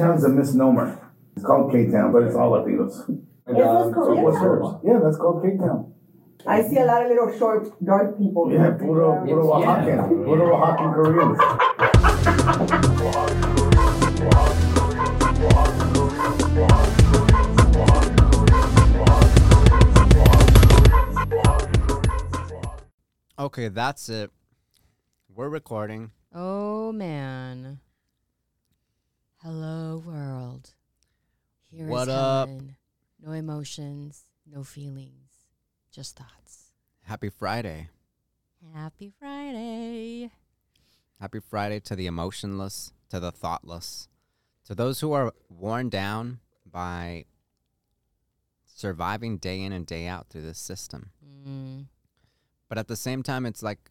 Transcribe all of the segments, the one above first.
Town's a misnomer. It's called K Town, but it's all Latinos. And, Is this um, so what's yours? Yeah, that's called K Town. I see a lot of little short, dark people. Yeah, puro, puro Yeah. Oaxacan. Puro Oaxacan Koreans. Okay, that's it. We're recording. Oh man. Hello world. Here is What up? Helen. No emotions, no feelings, just thoughts. Happy Friday. Happy Friday. Happy Friday to the emotionless, to the thoughtless, to those who are worn down by surviving day in and day out through this system. Mm, But at the same time, it's like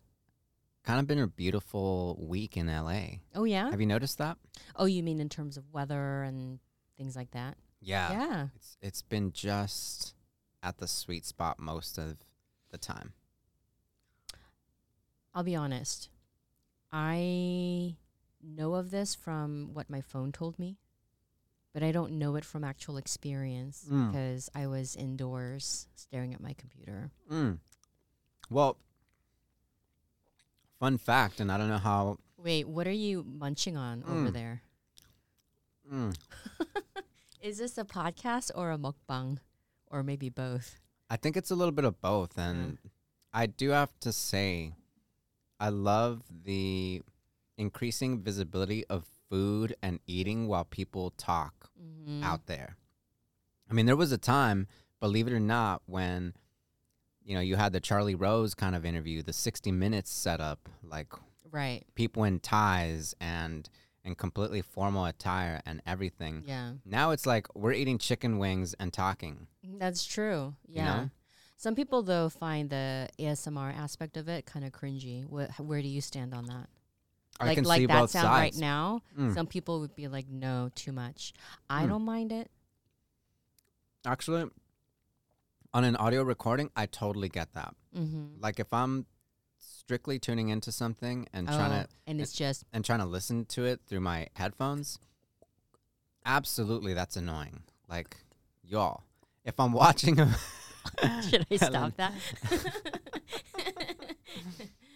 kind of been a beautiful week in LA. Oh yeah. Have you noticed that? Oh, you mean in terms of weather and things like that? Yeah. Yeah. It's it's been just at the sweet spot most of the time. I'll be honest. I know of this from what my phone told me, but I don't know it from actual experience Mm. because I was indoors staring at my computer. Mm. Well, fun fact, and I don't know how. Wait, what are you munching on over Mm. there? Mm, Is this a podcast or a mukbang? Or maybe both? I think it's a little bit of both, and I do have to say, I love the increasing visibility of food and eating while people talk Mm-hmm. out there. I mean, there was a time, believe it or not, when you know you had the Charlie Rose kind of interview, the 60 minutes setup, like Right. people in ties and and completely formal attire and everything. Yeah. Now it's like we're eating chicken wings and talking. That's true. You Yeah. know? Some people though find the ASMR aspect of it kind of cringy. What, where do you stand on that? I like can like see that both sound right now. Mm. Some people would be like, no, too much. I Mm. don't mind it. Actually, on an audio recording, I totally get that. Mm-hmm. Like if I'm strictly tuning into something and trying to and it's just and trying to listen to it through my headphones, absolutely that's annoying. Like y'all, if I'm watching a should I stop that?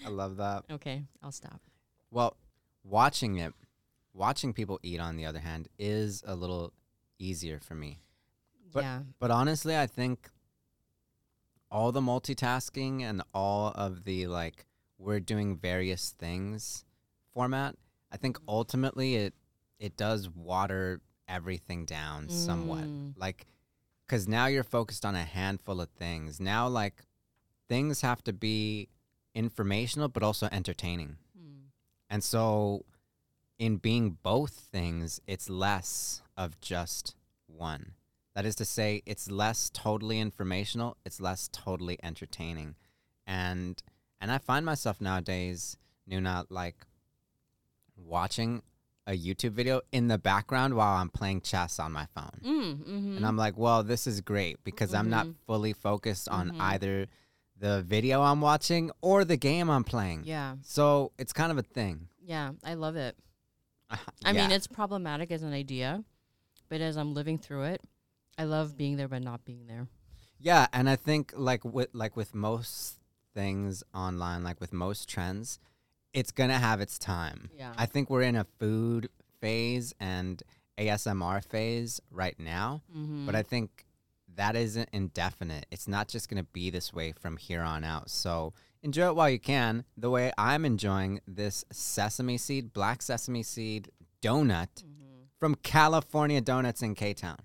I love that. okay, I'll stop. Well, watching it, watching people eat on the other hand is a little easier for me. But- yeah. But honestly, I think all the multitasking and all of the like we're doing various things format, I think ultimately it it does water everything down somewhat. Mm. Like cuz now you're focused on a handful of things. Now like things have to be informational but also entertaining. Mm. And so, in being both things, it's less of just one. That is to say, it's less totally informational, it's less totally entertaining. And and I find myself nowadays, Nuna, like watching a YouTube video in the background while I'm playing chess on my phone. Mm, mm-hmm. And I'm like, well, this is great because I'm not Mhm. fully focused on Mhm. either the video I'm watching or the game I'm playing. yeah, So it's kind of a thing. yeah, I love it. I mean, it's problematic as an idea, but as I'm living through it, I love being there but not being there. yeah, and I think like with like with most things online, like with most trends, it's gonna have its time. Yeah. I think we're in a food phase and ASMR phase right now, Mm-hmm. but I think that isn't indefinite. It's not just gonna be this way from here on out. So enjoy it while you can. The way I'm enjoying this sesame seed, black sesame seed donut mm-hmm. from California Donuts in K Town.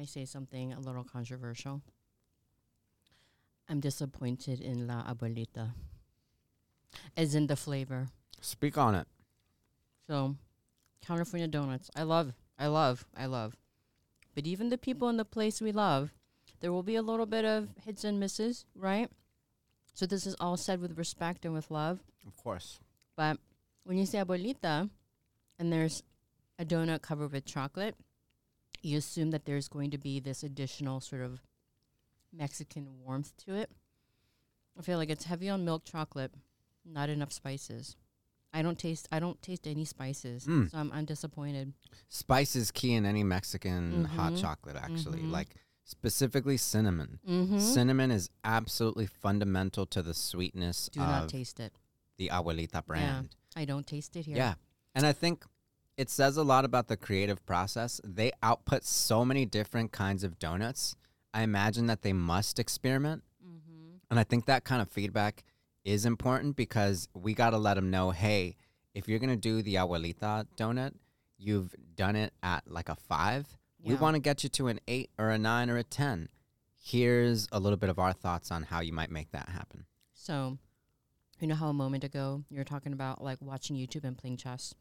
I say something a little controversial? I'm disappointed in La Abuelita, as in the flavor. Speak on it. So, California donuts, I love, I love, I love. But even the people in the place we love, there will be a little bit of hits and misses, right? So this is all said with respect and with love. Of course. But when you say abuelita, and there's a donut covered with chocolate, you assume that there's going to be this additional sort of Mexican warmth to it. I feel like it's heavy on milk chocolate, not enough spices. I don't taste. I don't taste any spices, Mm. so I'm, I'm disappointed. Spice is key in any Mexican hot Mhm. chocolate, actually. Mhm. Like specifically cinnamon. Mm-hmm. Cinnamon is absolutely fundamental to the sweetness Do of not taste it. the Abuelita brand. I don't taste it here. Yeah. And I think it says a lot about the creative process. They output so many different kinds of donuts. I imagine that they must experiment. Mm-hmm. And I think that kind of feedback is important because we got to let them know hey, if you're going to do the Abuelita donut, you've done it at like a five. We want to get you to an eight or a nine or a 10. Here's a little bit of our thoughts on how you might make that happen. So, you know how a moment ago you were talking about like watching YouTube and playing chess?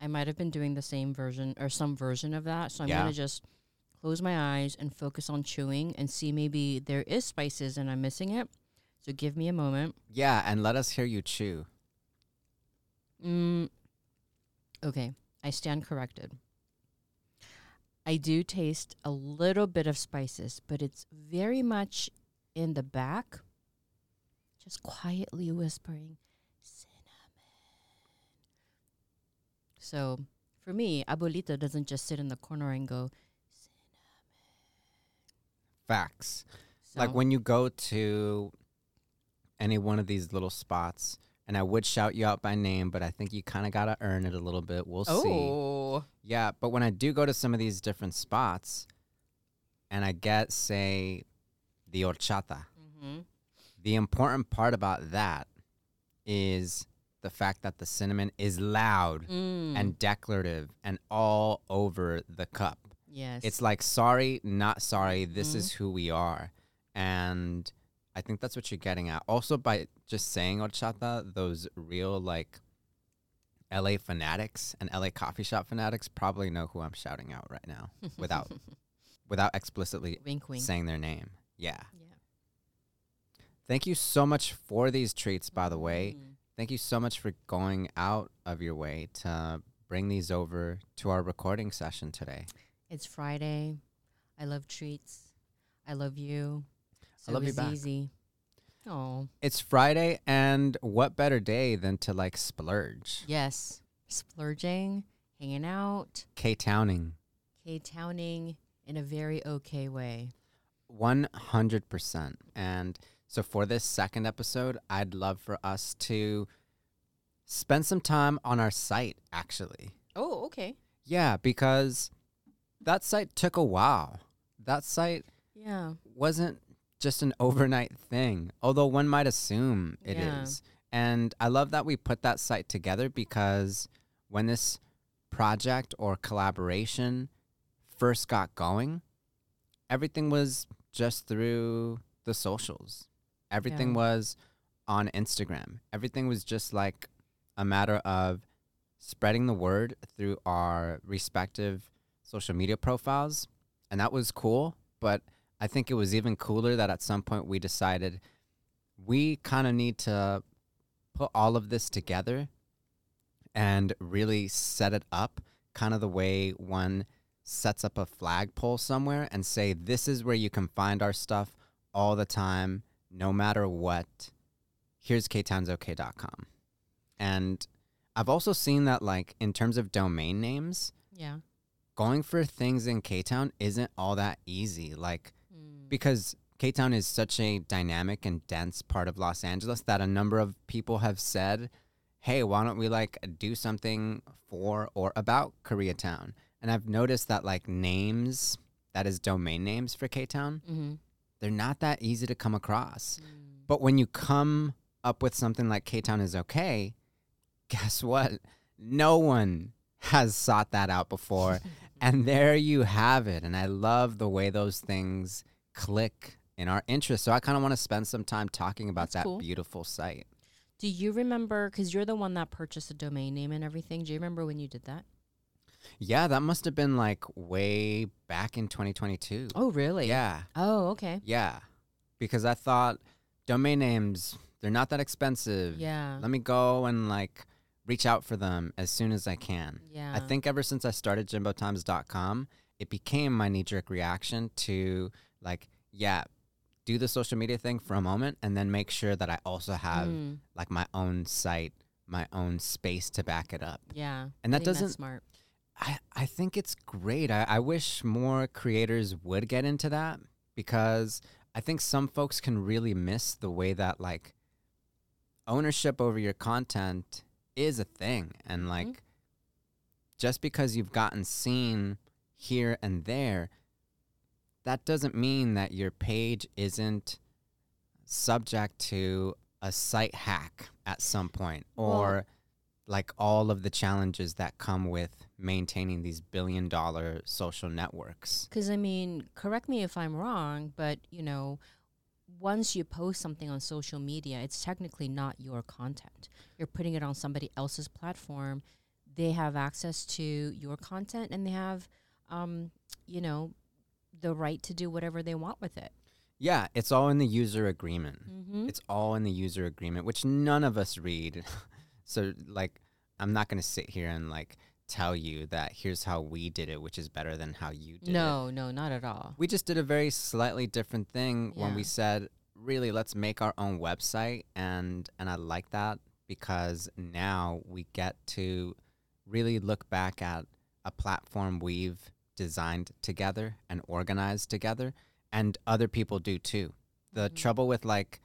I might have been doing the same version or some version of that. So I'm Yeah. going to just close my eyes and focus on chewing and see maybe there is spices and I'm missing it. So give me a moment. Yeah, and let us hear you chew. Mm, okay, I stand corrected. I do taste a little bit of spices, but it's very much in the back, just quietly whispering So for me, abuelita doesn't just sit in the corner and go Facts. so, Like when you go to any one of these little spots, and I would shout you out by name, but I think you kind of got to earn it a little bit. We'll see. oh Yeah, but when I do go to some of these different spots and I get, say, the horchata, hmm the important part about that is the fact that the cinnamon is loud mm. and declarative and all over the cup. yes, It's like, sorry, not sorry, this Mhm. is who we are. And I think that's what you're getting at. Also, by just saying horchata, those real, like, LA fanatics and LA coffee shop fanatics probably know who I'm shouting out right now without without explicitly wink wink. saying their name. Yeah. Yeah. Thank you so much for these treats, by the way. Mm. Thank you so much for going out of your way to bring these over to our recording session today. It's Friday. I love treats. I love you. So I love you it's back. easy. Oh, It's Friday, and what better day than to like splurge? yes. Splurging, hanging out, K Towning. K towning in a very okay way. 100%. And so for this second episode, I'd love for us to spend some time on our site, actually. Oh, okay. Yeah, because that site took a while. That site Yeah. wasn't just an overnight thing, although one might assume it is. Yeah. And I love that we put that site together because when this project or collaboration first got going, everything was just through the socials. Everything Yeah. was on Instagram. Everything was just like a matter of spreading the word through our respective social media profiles. And that was cool. But I think it was even cooler that at some point we decided we kind of need to put all of this together and really set it up kind of the way one sets up a flagpole somewhere and say, this is where you can find our stuff all the time, no matter what. Here's ktownisok.com. And I've also seen that, like, in terms of domain names, Yeah. going for things in K Town isn't all that easy. Like, Mm. because K Town is such a dynamic and dense part of Los Angeles that a number of people have said, hey, why don't we like do something for or about Koreatown? And I've noticed that like names, that is domain names for K Town, Mm-hmm. They're not that easy to come across. Mm. But when you come up with something like K Town is okay, guess what? No one has sought that out before. and there you have it. And I love the way those things click in our interest. So I kind of want to spend some time talking about That's that cool. beautiful site. Do you remember? Because you're the one that purchased the domain name and everything. Do you remember when you did that? Yeah, that must have been like way back in 2022. Oh, really? Yeah, Oh, okay. yeah. Because I thought domain names, they're not that expensive. Yeah. Let me go and like reach out for them as soon as I can. yeah. I think ever since I started jimbotimes.com, it became my knee jerk reaction to like, yeah, do the social media thing for a moment and then make sure that I also have Mm. like my own site my own space to back it up. Yeah. And that doesn't- smart. I, I think it's great. I, I wish more creators would get into that because I think some folks can really miss the way that like ownership over your content is a thing. And mm-hmm. like just because you've gotten seen here and there, that doesn't mean that your page isn't subject to a site hack at some point Well- or like all of the challenges that come with maintaining these billion dollar social networks. Because I mean, correct me if I'm wrong, but you know, once you post something on social media, it's technically not your content. You're putting it on somebody else's platform. They have access to your content, and they have, um, you know, the right to do whatever they want with it. Yeah, it's all in the user agreement. Mm-hmm. It's all in the user agreement, which none of us read. so like I'm not going to sit here and like tell you that here's how we did it, which is better than how you did it. No, no, not at all. We just did a very slightly different thing when we said, really, let's make our own website, and and I like that because now we get to really look back at a platform we've designed together and organized together, and other people do too. The Mhm. trouble with like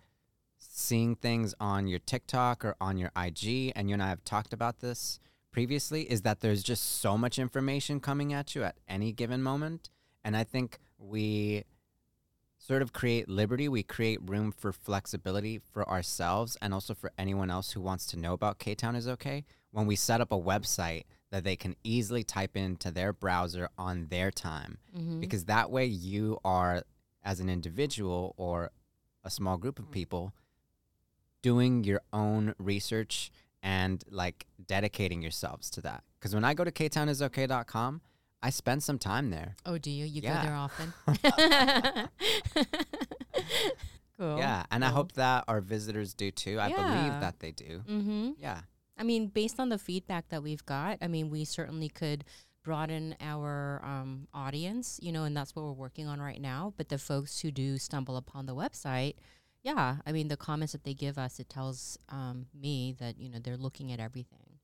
seeing things on your TikTok or on your IG, and you and I have talked about this previously, is that there's just so much information coming at you at any given moment. And I think we sort of create liberty, we create room for flexibility for ourselves and also for anyone else who wants to know about K Town is okay when we set up a website that they can easily type into their browser on their time Mm-hmm. because that way you are as an individual or a small group of people doing your own research and like dedicating yourselves to that because when i go to ktownisokay.com i spend some time there oh, do you? You Yeah. go there often? cool. yeah and i hope that our visitors do too i Yeah. believe that they do Mm-hmm. yeah I mean, based on the feedback that we've got, I mean, we certainly could broaden our um, audience, you know, and that's what we're working on right now. But the folks who do stumble upon the website, yeah, I mean, the comments that they give us, it tells um, me that, you know, they're looking at everything.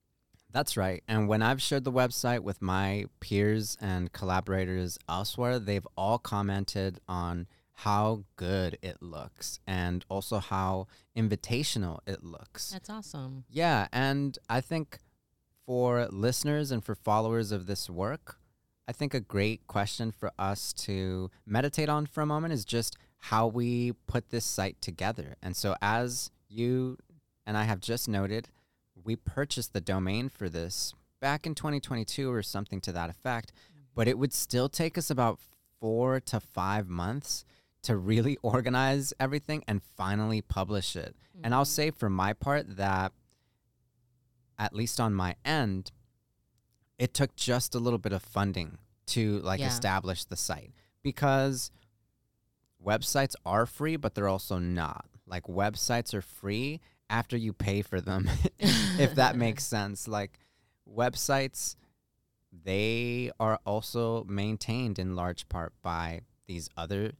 That's right. And when I've shared the website with my peers and collaborators elsewhere, they've all commented on how good it looks and also how invitational it looks. That's awesome. Yeah. And I think for listeners and for followers of this work, I think a great question for us to meditate on for a moment is just how we put this site together. And so, as you and I have just noted, we purchased the domain for this back in 2022 or something to that effect, but it would still take us about four to five months to really organize everything and finally publish it. And I'll mm-hmm. say for my part that, at least on my end, it took just a little bit of funding to like Yeah. establish the site because websites are free, but they're also not. Like websites are free after you pay for them, if that makes sense. Like websites, they are also maintained in large part by these other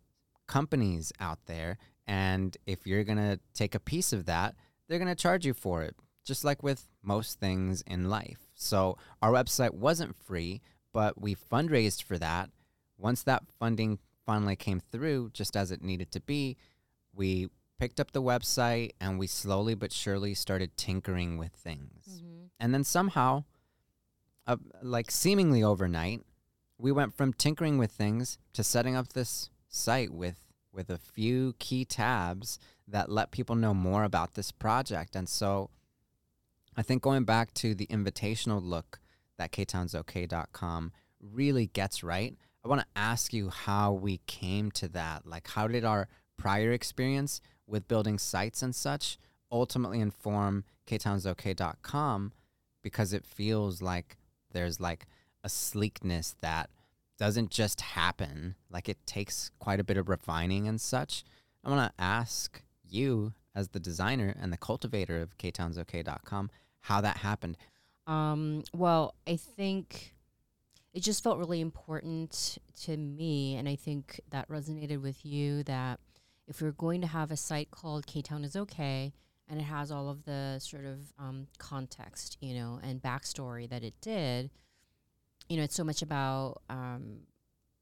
companies out there. And if you're going to take a piece of that, they're going to charge you for it, just like with most things in life. So our website wasn't free, but we fundraised for that. Once that funding finally came through, just as it needed to be, we picked up the website and we slowly but surely started tinkering with things. Mhm. And then somehow, uh, like seemingly overnight, we went from tinkering with things to setting up this site with with a few key tabs that let people know more about this project. And so I think going back to the invitational look that ktownisok.com really gets right. I want to ask you how we came to that. Like how did our prior experience with building sites and such ultimately inform ktownisok.com because it feels like there's like a sleekness that doesn't just happen. Like it takes quite a bit of refining and such. I want to ask you, as the designer and the cultivator of ktownisok.com, how that happened. Um, well, I think it just felt really important to me, and I think that resonated with you that if we're going to have a site called K Town is okay, and it has all of the sort of um, context, you know, and backstory that it did. You know, it's so much about um,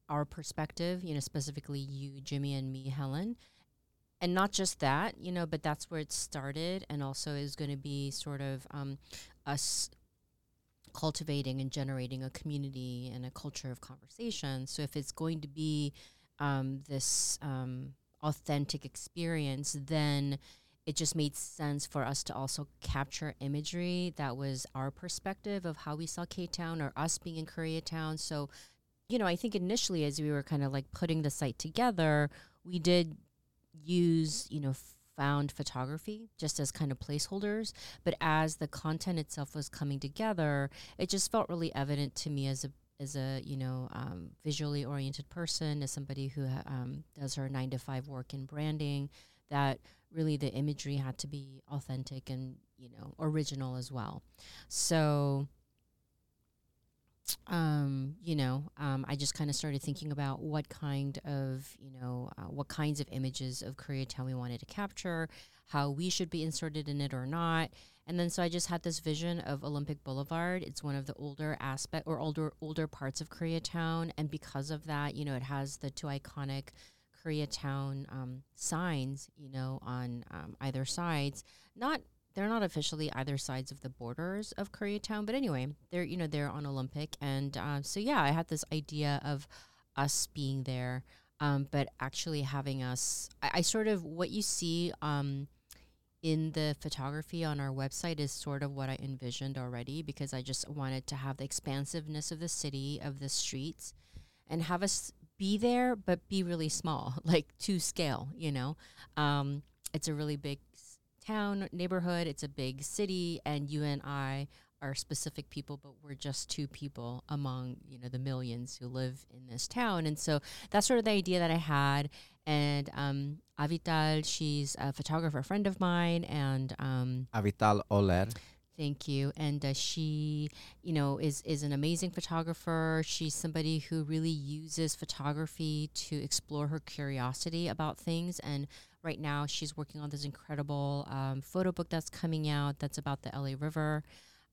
our perspective, you know, specifically you, Jimmy, and me, Helen. And not just that, you know, but that's where it started, and also is going to be sort of um, us cultivating and generating a community and a culture of conversation. So if it's going to be um, this um, authentic experience, then it just made sense for us to also capture imagery that was our perspective of how we saw K Town or us being in Koreatown. So, you know, I think initially as we were kind of like putting the site together, we did use, you know, found photography just as kind of placeholders. But as the content itself was coming together, it just felt really evident to me as a as a you know um, visually oriented person, as somebody who um, does her nine to five work in branding, that really the imagery had to be authentic and you know original as well. So um, you know, um, I just kind of started thinking about what kind of, you know, uh, what kinds of images of Koreatown we wanted to capture, how we should be inserted in it or not. And then so I just had this vision of Olympic Boulevard. It's one of the older aspect or older older parts of Koreatown, and because of that, you know, it has the two iconic Koreatown um, signs, you know, on um, either sides. Not they're not officially either sides of the borders of Koreatown, but anyway, they're you know they're on Olympic, and uh, so yeah, I had this idea of us being there, um, but actually having us. I, I, sort of what you see um, in the photography on our website is sort of what I envisioned already because I just wanted to have the expansiveness of the city of the streets, and have us be there, but be really small, like to scale. You know, um, it's a really big town neighborhood it's a big city and you and i are specific people but we're just two people among you know the millions who live in this town and so that's sort of the idea that i had and um, avital she's a photographer friend of mine and um, avital Oehler Thank you. And uh, she, you know, is is an amazing photographer. She's somebody who really uses photography to explore her curiosity about things. And right now, she's working on this incredible um, photo book that's coming out that's about the LA River.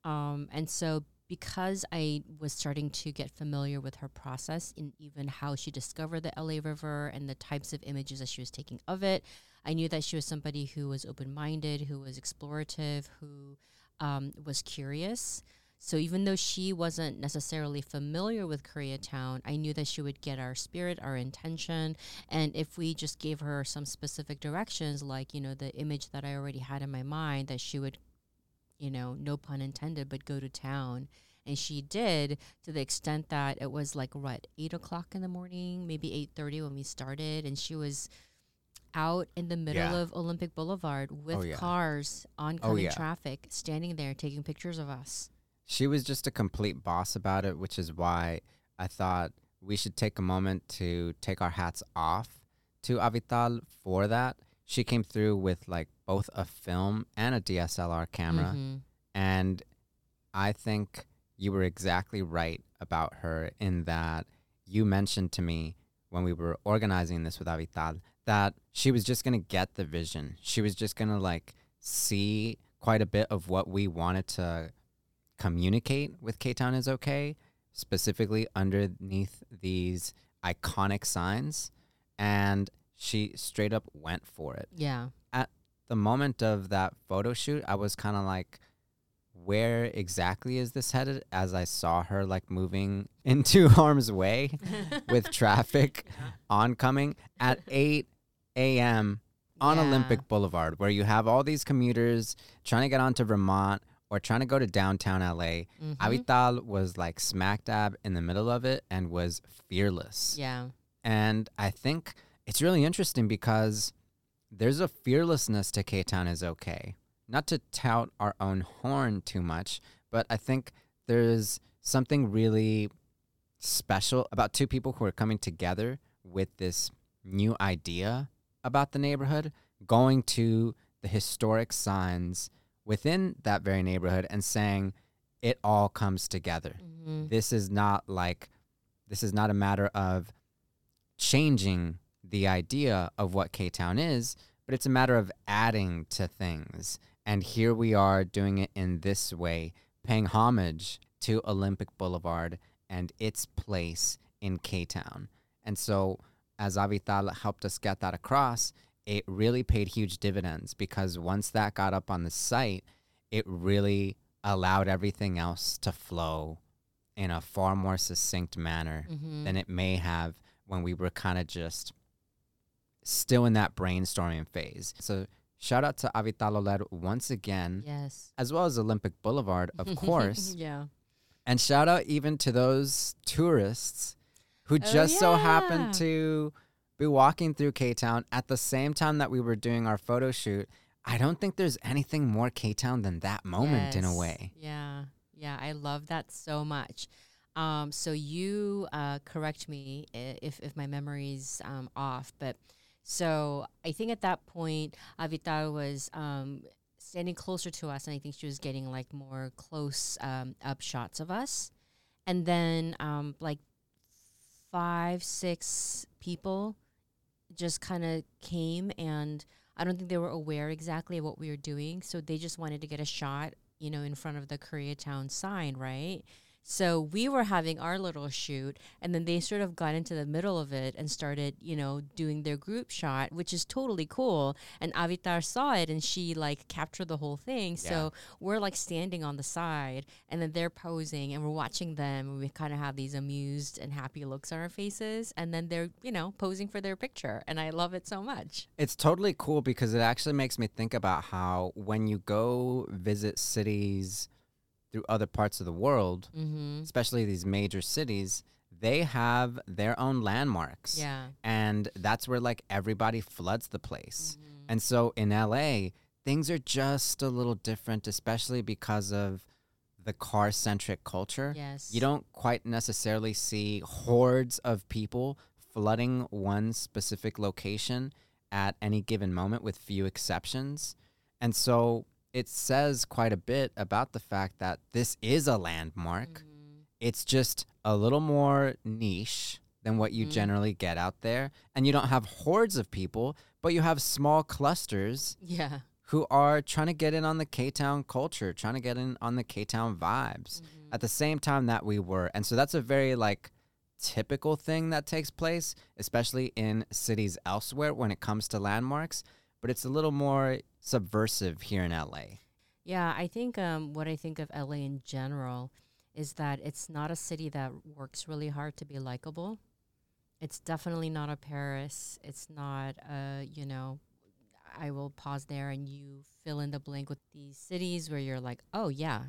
Um, and so, because I was starting to get familiar with her process and even how she discovered the LA River and the types of images that she was taking of it, I knew that she was somebody who was open minded, who was explorative, who um, was curious. So even though she wasn't necessarily familiar with Koreatown, I knew that she would get our spirit, our intention, and if we just gave her some specific directions, like you know the image that I already had in my mind, that she would, you know, no pun intended, but go to town, and she did to the extent that it was like what eight o'clock in the morning, maybe eight thirty when we started, and she was out in the middle yeah. of Olympic Boulevard with oh, yeah. cars, oncoming oh, yeah. traffic, standing there taking pictures of us. She was just a complete boss about it, which is why I thought we should take a moment to take our hats off to Avital for that. She came through with like both a film and a DSLR camera. Mm-hmm. And I think you were exactly right about her in that you mentioned to me when we were organizing this with Avital that she was just going to get the vision. She was just going to like see quite a bit of what we wanted to communicate with K Town is okay, specifically underneath these iconic signs. And she straight up went for it. Yeah. At the moment of that photo shoot, I was kind of like, where exactly is this headed as I saw her like moving into harm's way with traffic oncoming at 8 a.m. on yeah. Olympic Boulevard, where you have all these commuters trying to get onto Vermont or trying to go to downtown LA. Mm-hmm. Avital was like smack dab in the middle of it and was fearless. Yeah. And I think it's really interesting because there's a fearlessness to K Town is okay. Not to tout our own horn too much, but I think there's something really special about two people who are coming together with this new idea about the neighborhood, going to the historic signs within that very neighborhood and saying it all comes together. Mm-hmm. This is not like this is not a matter of changing the idea of what K Town is, but it's a matter of adding to things And here we are doing it in this way, paying homage to Olympic Boulevard and its place in K Town. And so, as Avital helped us get that across, it really paid huge dividends because once that got up on the site, it really allowed everything else to flow in a far more succinct manner Mm-hmm. than it may have when we were kind of just still in that brainstorming phase. So shout out to Avital Oehler once again, yes. as well as Olympic Boulevard, of course. yeah. and shout out even to those tourists who Oh, just so happened to be walking through K Town at the same time that we were doing our photo shoot. I don't think there's anything more K Town than that moment in a way. Yeah. Yeah. I love that so much. Um, so you uh, correct me if, if my memory's um, off, but so I think at that point, Avital was um, standing closer to us, and I think she was getting like more close um, up shots of us. And then um, like five, six people just kind of came, and I don't think they were aware exactly of what we were doing. So they just wanted to get a shot, you know, in front of the Koreatown sign, right? So we were having our little shoot, and then they sort of got into the middle of it and started, you know, doing their group shot, which is totally cool. And Avital saw it, and she like captured the whole thing. So we're like standing on the side, and then they're posing, and we're watching them. And we kind of have these amused and happy looks on our faces, and then they're, you know, posing for their picture, and I love it so much. It's totally cool because it actually makes me think about how when you go visit cities through other parts of the world, Mm-hmm. especially these major cities, they have their own landmarks. Yeah. And that's where like everybody floods the place. Mm-hmm. And so in LA, things are just a little different, especially because of the car centric culture. Yes. You don't quite necessarily see hordes of people flooding one specific location at any given moment, with few exceptions. And so it says quite a bit about the fact that this is a landmark. Mhm. It's just a little more niche than what you Mhm. generally get out there. And you don't have hordes of people, but you have small clusters Yeah. who are trying to get in on the K Town culture, trying to get in on the K Town vibes Mm-hmm. at the same time that we were. And so that's a very like typical thing that takes place, especially in cities elsewhere when it comes to landmarks. But it's a little more subversive here in LA. Yeah, I think um, what I think of LA in general is that it's not a city that works really hard to be likable. It's definitely not a Paris. It's not a, you know, I will pause there and you fill in the blank with these cities where you're like, oh, yeah,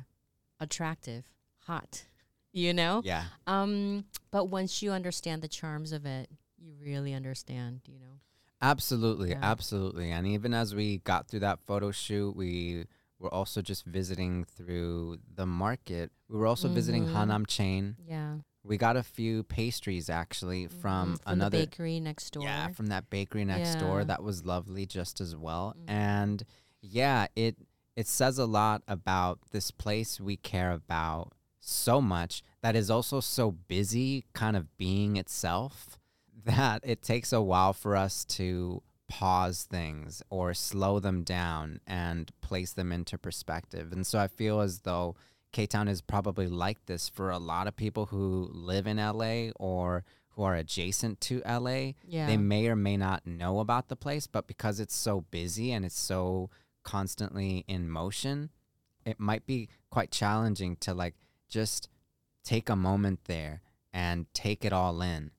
attractive, hot, you know? Yeah. Um, but once you understand the charms of it, you really understand, you know? Absolutely, Yeah. absolutely. And even as we got through that photo shoot, we were also just visiting through the market. We were also visiting Mhm. Hannam Chain. Yeah. We got a few pastries actually from, Mhm, another the bakery next door. Yeah, from that bakery next door. That was lovely just as well. Mhm. And yeah, it it says a lot about this place we care about so much that is also so busy kind of being itself that it takes a while for us to pause things or slow them down and place them into perspective. And so I feel as though K Town is probably like this for a lot of people who live in LA or who are adjacent to LA. yeah. They may or may not know about the place, but because it's so busy and it's so constantly in motion, it might be quite challenging to like just take a moment there and take it all in.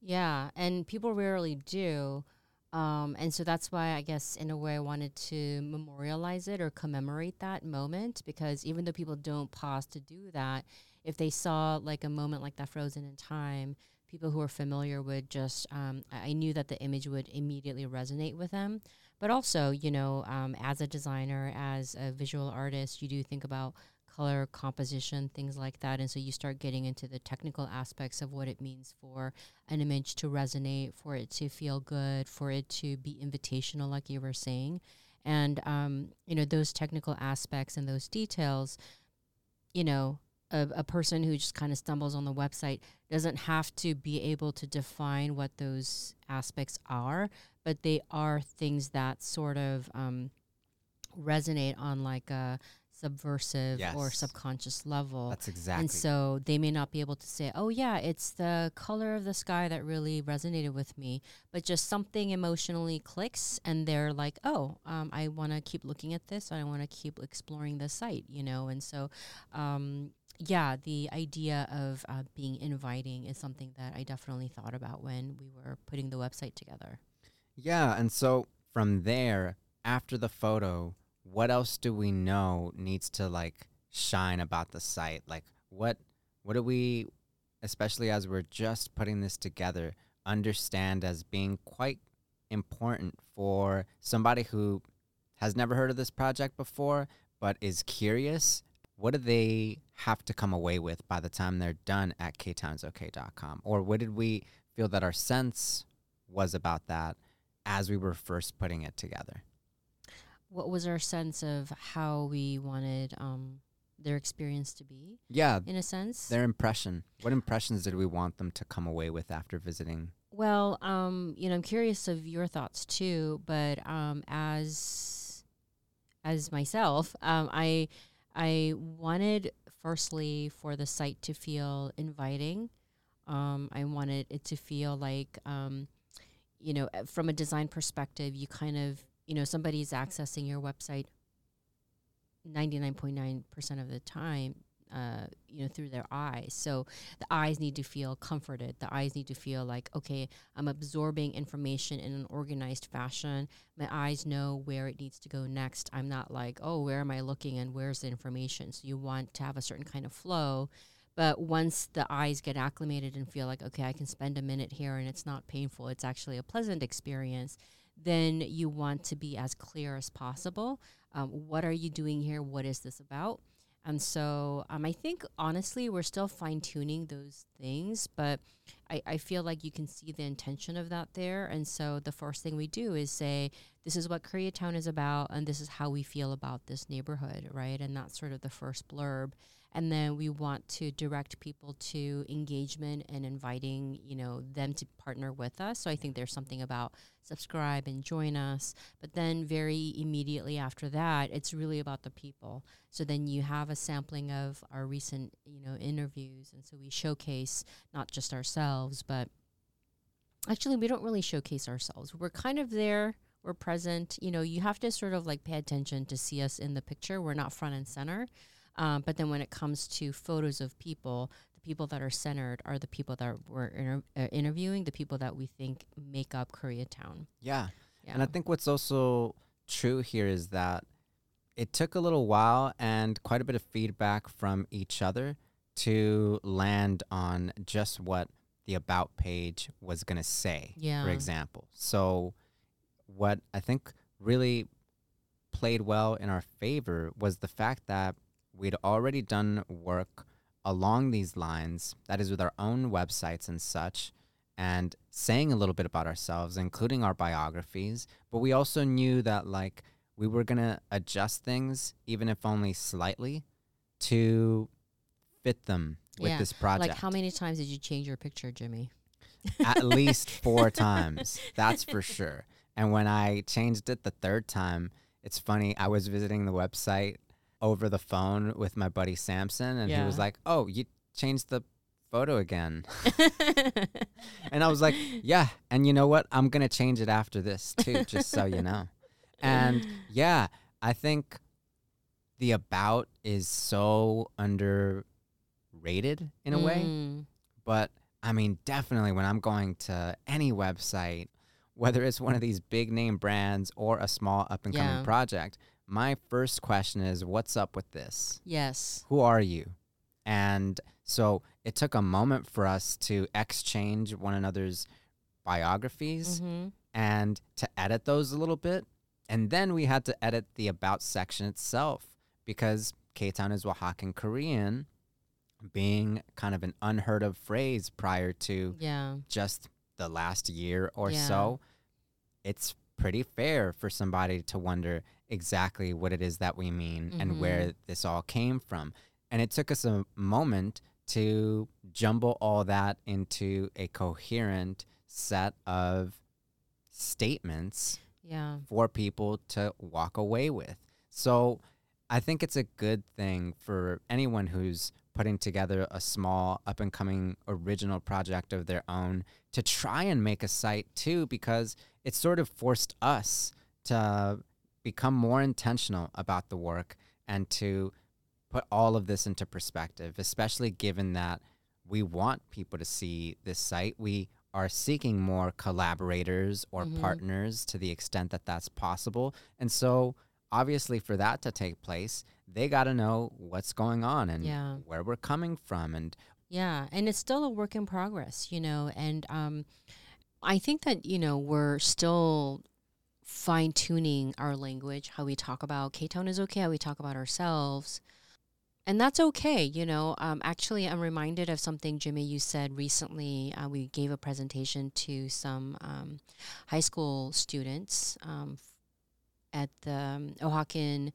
Yeah, and people rarely do. Um, and so that's why I guess in a way I wanted to memorialize it or commemorate that moment because even though people don't pause to do that, if they saw like a moment like that frozen in time, people who are familiar would just, um, I knew that the image would immediately resonate with them. But also, you know, um, as a designer, as a visual artist, you do think about color composition, things like that. And so you start getting into the technical aspects of what it means for an image to resonate, for it to feel good, for it to be invitational, like you were saying. And, um, you know, those technical aspects and those details, you know, a, a person who just kind of stumbles on the website doesn't have to be able to define what those aspects are, but they are things that sort of um, resonate on like a subversive or subconscious level. That's exactly. And so they may not be able to say, oh, yeah, it's the color of the sky that really resonated with me, but just something emotionally clicks and they're like, oh, um, I want to keep looking at this. I want to keep exploring the site, you know? And so, um, yeah, the idea of uh, being inviting is something that I definitely thought about when we were putting the website together. Yeah, and so from there, after the photo, what else do we know needs to like shine about the site? Like what what do we especially as we're just putting this together understand as being quite important for somebody who has never heard of this project before but is curious? What do they have to come away with by the time they're done at ktownisok.com Or what did we feel that our sense was about that as we were first putting it together. What was our sense of how we wanted um, their experience to be, Yeah, in a sense? their impression. What impressions did we want them to come away with after visiting? Well, um, you know, I'm curious of your thoughts too, but um, as as myself, um, I I wanted firstly for the site to feel inviting. Um, I wanted it to feel like, um, you know, from a design perspective, you kind of, you know, somebody's accessing your website 99.9% of the time, uh, you know, through their eyes. So the eyes need to feel comforted. The eyes need to feel like, okay, I'm absorbing information in an organized fashion. My eyes know where it needs to go next. I'm not like, oh, where am I looking and where's the information? So you want to have a certain kind of flow. But once the eyes get acclimated and feel like, okay, I can spend a minute here and it's not painful, it's actually a pleasant experience, then you want to be as clear as possible. Um, what are you doing here? What is this about? And so um, I think honestly, we're still fine tuning those things, but I, I feel like you can see the intention of that there. And so the first thing we do is say, this is what Koreatown is about, and this is how we feel about this neighborhood, right? And that's sort of the first blurb. And then we want to direct people to engagement and inviting, you know, them to partner with us. So I think there's something about subscribe and join us. But then very immediately after that, it's really about the people. So then you have a sampling of our recent, you know, interviews. And so we showcase not just ourselves, but actually we don't really showcase ourselves. We're kind of there. We're present. You know, you have to sort of like pay attention to see us in the picture. We're not front and center. Um, but then when it comes to photos of people, the people that are centered are the people that we're inter- uh, interviewing, the people that we think make up Koreatown. Yeah. Yeah. And I think what's also true here is that it took a little while and quite a bit of feedback from each other to land on just what the about page was going to say, Yeah. for example. So, what I think really played well in our favor was the fact that we'd already done work along these lines, that is, with our own websites and such, and saying a little bit about ourselves, including our biographies. But we also knew that, like, we were going to adjust things, even if only slightly, to fit them with Yeah, this project. Like, how many times did you change your picture, Jimmy? At least four times. That's for sure. And when I changed it the third time, it's funny. I was visiting the website over the phone with my buddy Samson, and he was like, "Oh, you changed the photo again." and I was like, "Yeah." And you know what? I'm gonna change it after this too, just so you know. And yeah, I think the about is so underrated in a way. Mm, But I mean, definitely when I'm going to any website, whether it's one of these big name brands or a small up and coming Yeah. project, my first question is, what's up with this? Yes. Who are you? And so it took a moment for us to exchange one another's biographies hmm and to edit those a little bit. And then we had to edit the about section itself because K Town is Oaxacan Korean, being kind of an unheard of phrase prior to Yeah. just the last year or Yeah. so. It's pretty fair for somebody to wonder exactly what it is that we mean and Mm-hmm. where this all came from. And it took us a moment to jumble all that into a coherent set of statements Yeah. for people to walk away with. So I think it's a good thing for anyone who's putting together a small up and coming original project of their own to try and make a site too because it sort of forced us to become more intentional about the work and to put all of this into perspective especially given that we want people to see this site we are seeking more collaborators or Mhm. partners to the extent that that's possible and so obviously for that to take place they got to know what's going on and Yeah. where we're coming from and Yeah, and it's still a work in progress, you know, and um, I think that you know we're still fine tuning our language, how we talk about K Town is okay, how we talk about ourselves, and that's okay, you know. Um, actually, I'm reminded of something Jimmy you said recently. Uh, we gave a presentation to some um, high school students um, at the um, Oaxacan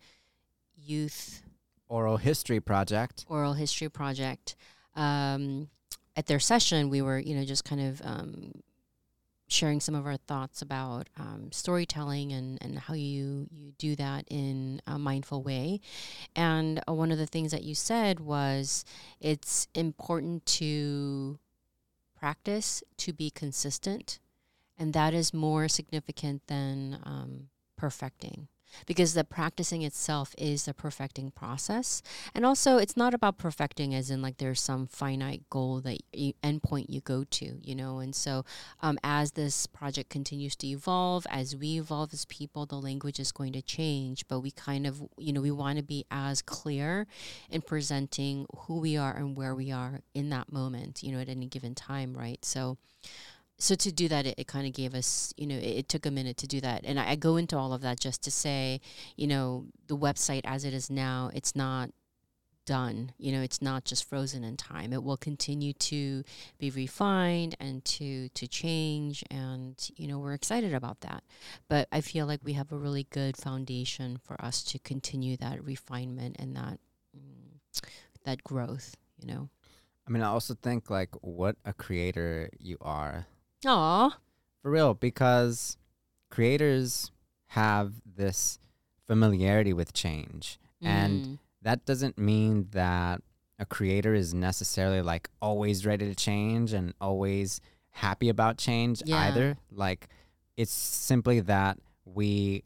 Youth oral history project oral history project. Um, at their session, we were, you know, just kind of um, sharing some of our thoughts about um, storytelling and, and how you, you do that in a mindful way. And uh, one of the things that you said was it's important to practice to be consistent, and that is more significant than um, perfecting because the practicing itself is the perfecting process. And also it's not about perfecting as in like there's some finite goal that you, endpoint you go to you know? And so um, as this project continues to evolve as we evolve as people the language is going to change. But we kind of you know we want to be as clear in presenting who we are and where we are in that moment you know at any given time right? So so to do that it, it kind of gave us you know it, it took a minute to do that. And I, I go into all of that just to say you know the website as it is now it's not done. You know it's not just frozen in time. It will continue to be refined and to to change. And you know we're excited about that. But i feel like we have a really good foundation for us to continue that refinement and that mm, that growth you know? I mean i also think like what a creator you are Aw. for real because creators have this familiarity with change and Mm. that doesn't mean that a creator is necessarily like always ready to change and always happy about change Yeah. either like it's simply that we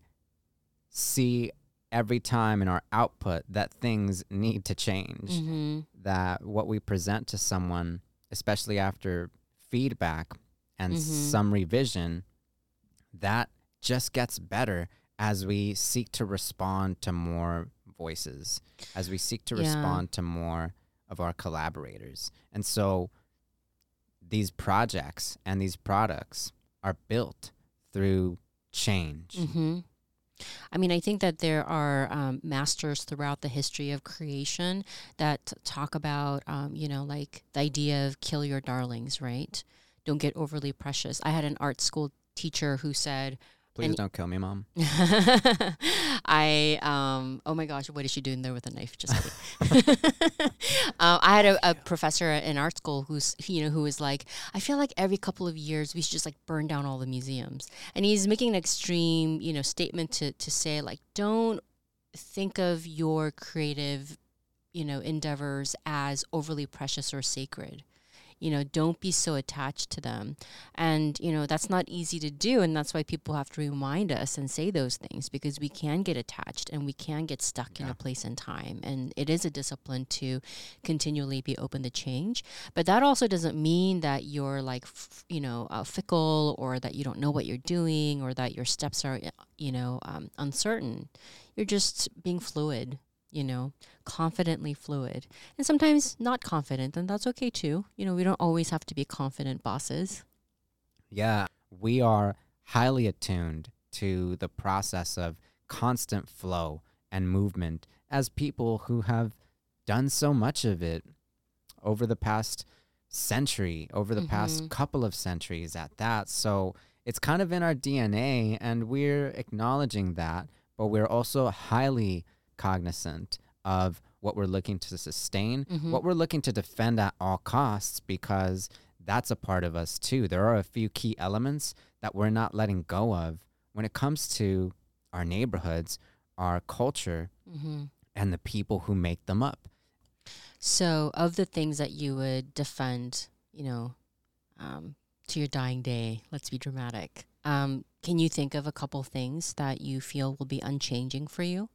see every time in our output that things need to change Mhm. that what we present to someone especially after feedback and Mhm. some revision that just gets better as we seek to respond to more voices, as we seek to Yeah. respond to more of our collaborators. And so these projects and these products are built through change. hmm I mean, I think that there are um, masters throughout the history of creation that talk about, um, you know, like the idea of kill your darlings, right? Don't get overly precious. I had an art school teacher who said, Please And- don't kill me, mom. I um oh my gosh, what is she doing there with a knife? Just kidding. um, I had a, a professor in art school who's you know who was like, I feel like every couple of years we should just like burn down all the museums, and he's making an extreme you know statement to to say like don't think of your creative you know endeavors as overly precious or sacred you know don't be so attached to them. And you know that's not easy to do and that's why people have to remind us and say those things because we can get attached and we can get stuck in a place and time and it is a discipline to continually be open to change. But that also doesn't mean that you're like f- you know uh, fickle or that you don't know what you're doing or that your steps are you know um, uncertain. You're just being fluid you know confidently fluid and sometimes not confident and that's okay too you know we don't always have to be confident bosses Yeah, we are highly attuned to the process of constant flow and movement as people who have done so much of it over the past century, over the past Mhm. couple of centuries at that. So it's kind of in our DNA, and we're acknowledging that, but we're also highly cognizant of what we're looking to sustain, Mhm. what we're looking to defend at all costs, because that's a part of us too. There are a few key elements that we're not letting go of when it comes to our neighborhoods, our culture Mm-hmm. and the people who make them up. So, of the things that you would defend, you know, um, to your dying day, let's be dramatic. Um, can you think of a couple things that you feel will be unchanging for you?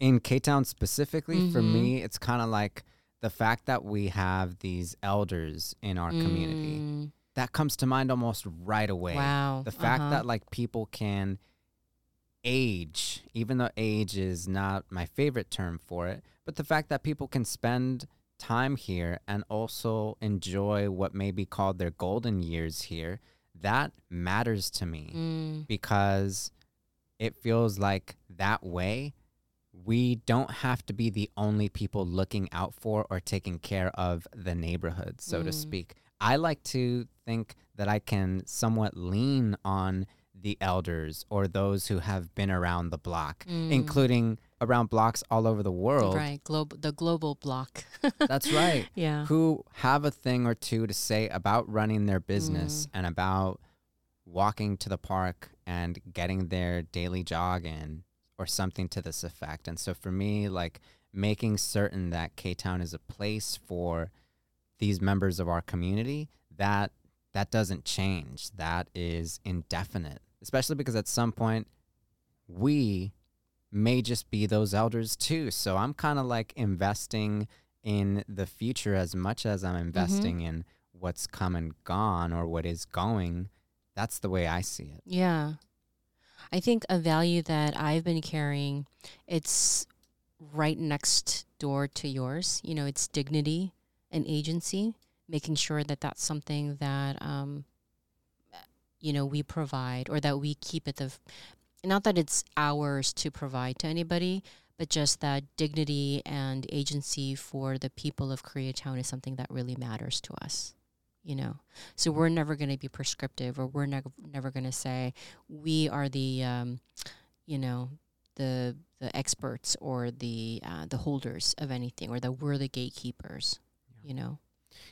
In K Town specifically, for Mhm. me, it's kind of like the fact that we have these elders in our community. Mm, That comes to mind almost right away. Wow. The fact uh-huh. that like people can age, even though age is not my favorite term for it, but the fact that people can spend time here and also enjoy what may be called their golden years here, that matters to me Mm, because it feels like that way we don't have to be the only people looking out for or taking care of the neighborhood, so to Mm. speak. I like to think that I can somewhat lean on the elders or those who have been around the block, Mm. including around blocks all over the world. right. Global, the global block. That's right. yeah. Who have a thing or two to say about running their business Mm. and about walking to the park and getting their daily jog in or something to this effect. And so for me, like making certain that K Town is a place for these members of our community, that that doesn't change. That is indefinite. Especially because at some point we may just be those elders too. So I'm kind of like investing in the future as much as I'm investing mm-hmm. in what's come and gone or what is going. That's the way I see it. Yeah. I think a value that I've been carrying, it's right next door to yours. You know, it's dignity and agency, making sure that that's something that, um, you know, we provide or that we keep at the, f- not that it's ours to provide to anybody, but just that dignity and agency for the people of Koreatown is something that really matters to us. You know, so we're never going to be prescriptive, or we're never never going to say we are the, um, you know, the the experts or the uh, the holders of anything, or that we're the gatekeepers. You know.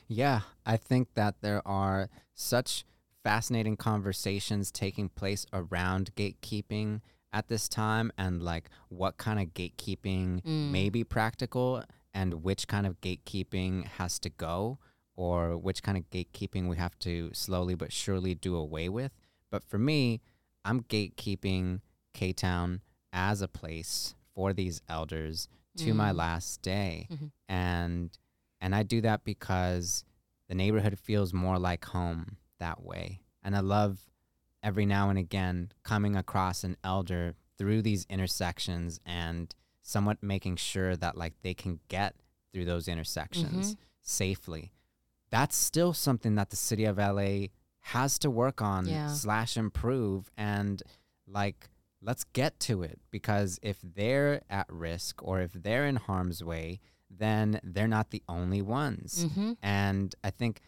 Yeah, I think that there are such fascinating conversations taking place around gatekeeping at this time and like what kind of gatekeeping Mm. may be practical and which kind of gatekeeping has to go or which kind of gatekeeping we have to slowly but surely do away with. But for me, I'm gatekeeping K Town as a place for these elders to my Mm. last day. Mhm. And and I do that because the neighborhood feels more like home that way. And I love every now and again coming across an elder through these intersections and somewhat making sure that like they can get through those intersections safely. That's still something that the city of LA has to work on Yeah. slash improve and like let's get to it because if they're at risk or if they're in harm's way then they're not the only ones Mm-hmm. and i think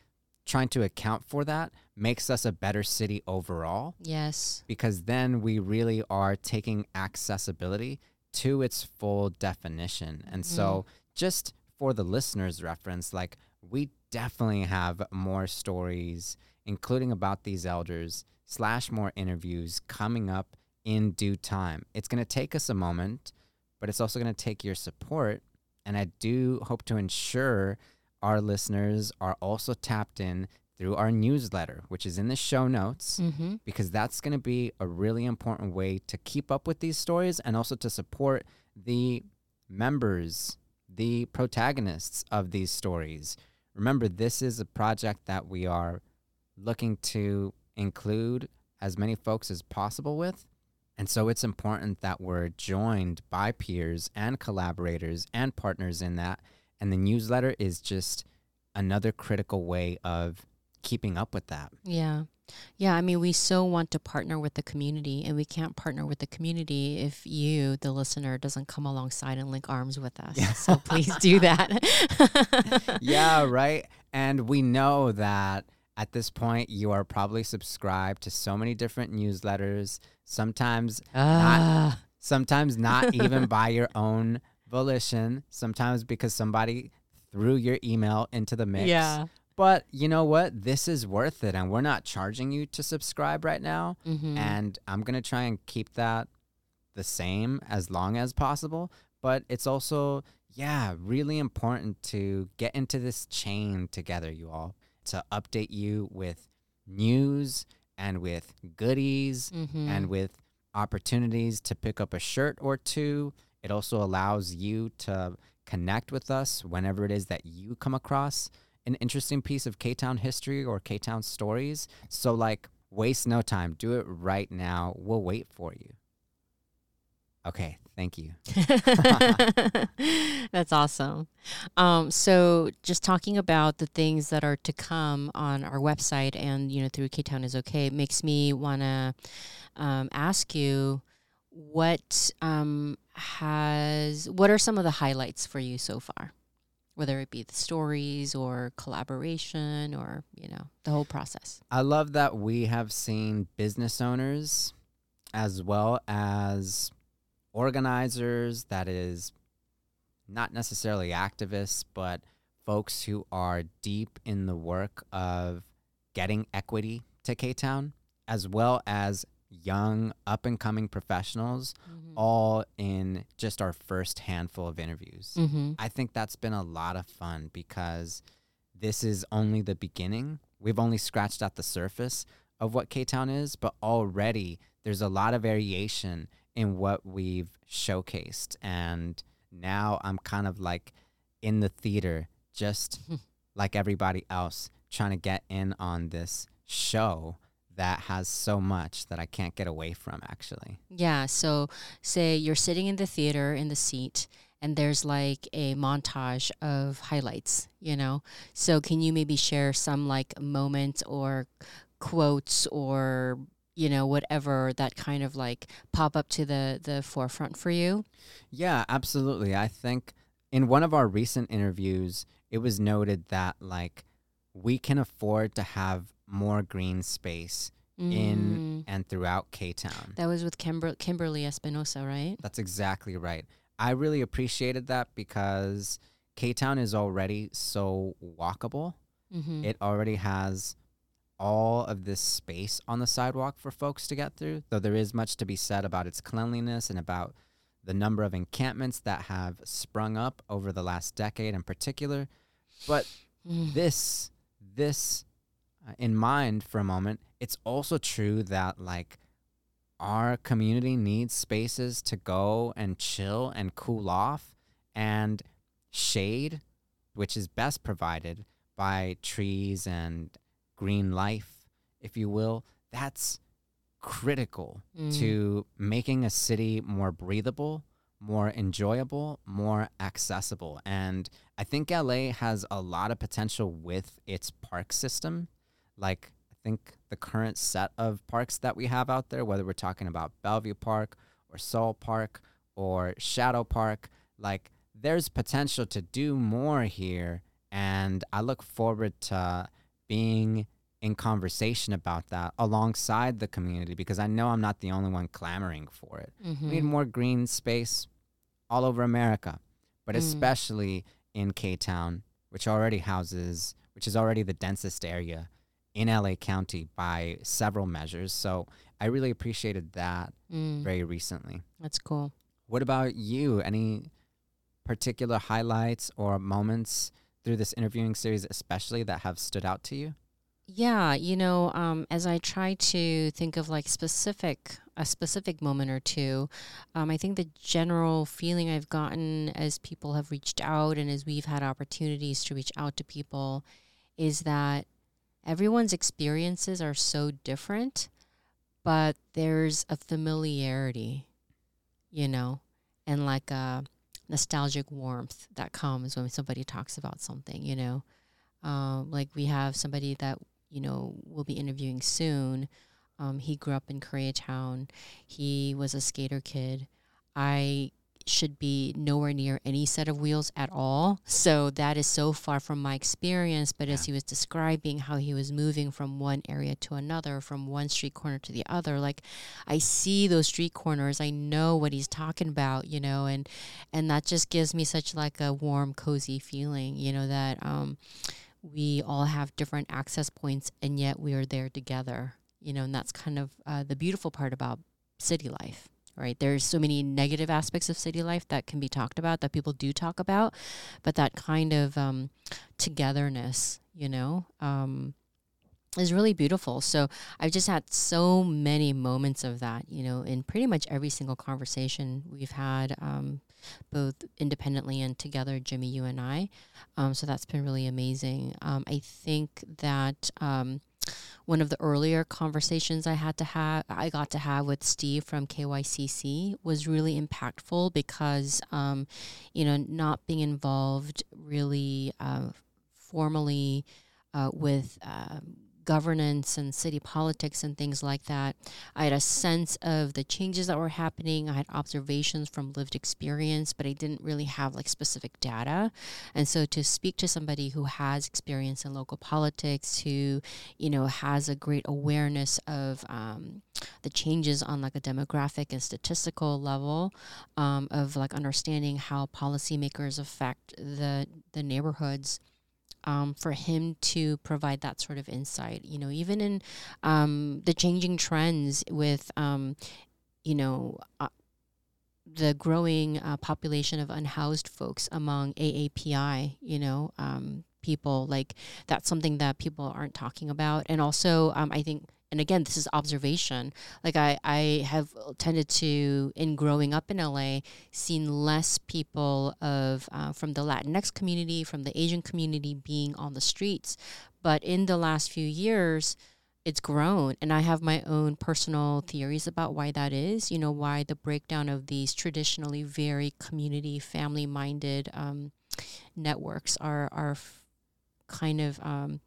trying to account for that makes us a better city overall Yes. because then we really are taking accessibility to its full definition. And so, just for the listeners' reference, like we definitely have more stories, including about these elders, slash more interviews coming up in due time. It's going to take us a moment, but it's also going to take your support. And I do hope to ensure our listeners are also tapped in through our newsletter, which is in the show notes Mm-hmm. because that's going to be a really important way to keep up with these stories and also to support the members, the protagonists of these stories. Remember, this is a project that we are looking to include as many folks as possible with. And so it's important that we're joined by peers and collaborators and partners in that. And the newsletter is just another critical way of keeping up with that. Yeah. Yeah, I mean, we so want to partner with the community, and we can't partner with the community if you, the listener, doesn't come alongside and link arms with us. Yeah. So please do that. yeah, right. And we know that at this point you are probably subscribed to so many different newsletters, sometimes Ah, sometimes not even by your own volition, sometimes because somebody threw your email into the mix. yeah. But you know what? This is worth it and we're not charging you to subscribe right now Mm-hmm. and I'm going to try and keep that the same as long as possible, but it's also, yeah, really important to get into this chain together, you all, to update you with news and with goodies Mm-hmm. and with opportunities to pick up a shirt or two. It also allows you to connect with us whenever it is that you come across an interesting piece of K Town history or K Town stories. So, like, waste no time. Do it right now. We'll wait for you. Okay, thank you. That's awesome. Um, so, just talking about the things that are to come on our website and you know through K Town is okay makes me want to um, ask you what um, has what are some of the highlights for you so far, whether it be the stories or collaboration or you know the whole process. I love that we have seen business owners as well as organizers, that is, not necessarily activists, but folks who are deep in the work of getting equity to K Town, as well as young, up and coming professionals, all in just our first handful of interviews. Mm-hmm. I think that's been a lot of fun because this is only the beginning. We've only scratched at the surface of what K Town is, but already there's a lot of variation in what we've showcased. And now I'm kind of like in the theater, just like everybody else, trying to get in on this show that has so much that I can't get away from, actually. Yeah. So, say you're sitting in the theater in the seat, and there's like a montage of highlights, you know? So, can you maybe share some like moment or quotes or, you know, whatever that kind of like pop up to the, the forefront for you? Yeah, absolutely. I think in one of our recent interviews, it was noted that like we can afford to have more green space in Mm. and throughout K Town. That was with Kimber- Kimberly Espinosa, right? That's exactly right. I really appreciated that because K Town is already so walkable. Mm-hmm. It already has all of this space on the sidewalk for folks to get through, though there is much to be said about its cleanliness and about the number of encampments that have sprung up over the last decade in particular. But Mm. this this in mind for a moment it's also true that like our community needs spaces to go and chill and cool off and shade which is best provided by trees and green life if you will that's critical Mm. to making a city more breathable more enjoyable, more accessible. And I think LA has a lot of potential with its park system. Like, I think the current set of parks that we have out there, whether we're talking about Bellevue Park or Seoul Park or Shatto Park, like, there's potential to do more here. And I look forward to being in conversation about that alongside the community because I know I'm not the only one clamoring for it. Mhm. We need more green space all over America, but Mm. especially in K Town, which already houses, which is already the densest area in LA County by several measures. So I really appreciated that Mm. very recently. That's cool. What about you? Any particular highlights or moments through this interviewing series, especially that have stood out to you? Yeah, you know, um, as I try to think of like specific a specific moment or two, um, I think the general feeling I've gotten as people have reached out and as we've had opportunities to reach out to people is that everyone's experiences are so different, but there's a familiarity, you know, and like a nostalgic warmth that comes when somebody talks about something, you know. Um, like we have somebody that you know we'll be interviewing soon. Um, he grew up in Koreatown. He was a skater kid. I should be nowhere near any set of wheels at all. So that is so far from my experience. But as he was describing how he was moving from one area to another, from one street corner to the other, like I see those street corners. I know what he's talking about, you know, and and that just gives me such like a warm, cozy feeling, you know, that um we all have different access points and yet we are there together you know and that's kind of uh, the beautiful part about city life right? There's so many negative aspects of city life that can be talked about that people do talk about, but that kind of um, togetherness, you know, um, is really beautiful. So I've just had so many moments of that, you know, in pretty much every single conversation we've had, um, both independently and together, Jimmy, you and I. Um, so that's been really amazing. Um, I think that um, one of the earlier conversations I had to have, I got to have with Steve from KYCC was really impactful because, um, you know, not being involved really uh, formally uh, with. Um, governance and city politics and things like that. I had a sense of the changes that were happening. I had observations from lived experience, but I didn't really have like specific data. And so to speak to somebody who has experience in local politics, who, you know, has a great awareness of um, the changes on like a demographic and statistical level um, of like understanding how policymakers affect the the neighborhoods um, for him to provide that sort of insight. You know, even in um, the changing trends with, um, you know, uh, the growing uh, population of unhoused folks among AAPI, you know, um, people like that's something that people aren't talking about. And also, um, I think and again this is observation. Like i i have tended to in growing up in la seen less people of uh, from the latinx community from the asian community being on the streets. But in the last few years it's grown and i have my own personal theories about why that is you know why the breakdown of these traditionally very community family minded um, networks are are kind of um,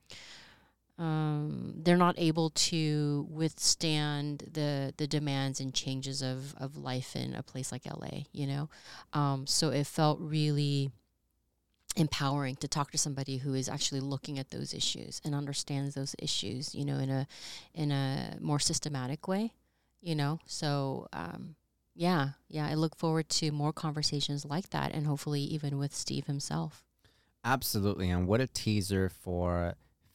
um, they're not able to withstand the the demands and changes of of life in a place like LA. You know, um, so it felt really empowering to talk to somebody who is actually looking at those issues and understands those issues. You know, in a in a more systematic way. You know, so. Um, yeah, yeah, I look forward to more conversations like that and hopefully even with Steve himself. Absolutely. And what a teaser for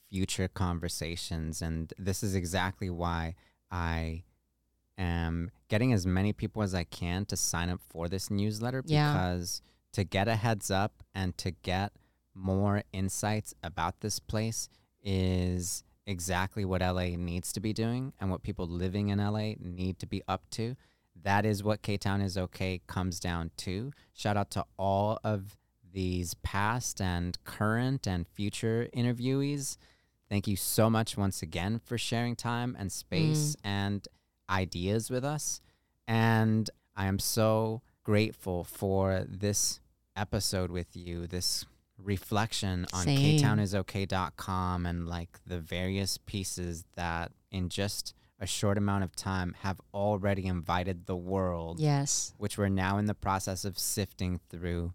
future conversations. And this is exactly why I am getting as many people as I can to sign up for this newsletter Yeah. because to get a heads up and to get more insights about this place is exactly what LA needs to be doing and what people living in LA need to be up to. That is what K Town is okay comes down to. Shout out to all of these past and current and future interviewees. Thank you so much once again for sharing time and space mm. and ideas with us. And I am so grateful for this episode with you, this reflection on Same. ktownisok.com and like the various pieces that in just a short amount of time have already invited the world Yes. which we're now in the process of sifting through.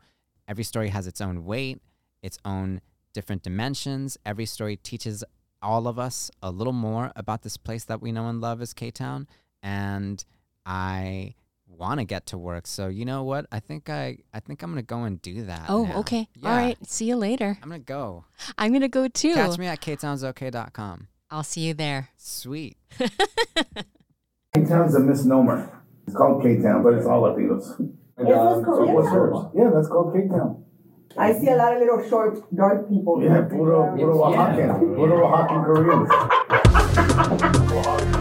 Every story has its own weight, its own different dimensions. Every story teaches all of us a little more about this place that we know and love as K Town. And I want to get to work. So you know what? I think I I think I'm gonna go and do that. Oh, now. okay. Yeah. All right. See you later. I'm gonna go. I'm going to go too. Catch me at ktownisok.com. I'll see you there. Sweet. K-Town's a misnomer. It's called K-Town, but it's all Latinos. Is this So what's yours? Yeah, that's called K-Town. I see a lot of little short, dark people. Yeah, puro, puro Oaxacan. Puro Oaxacan Koreans.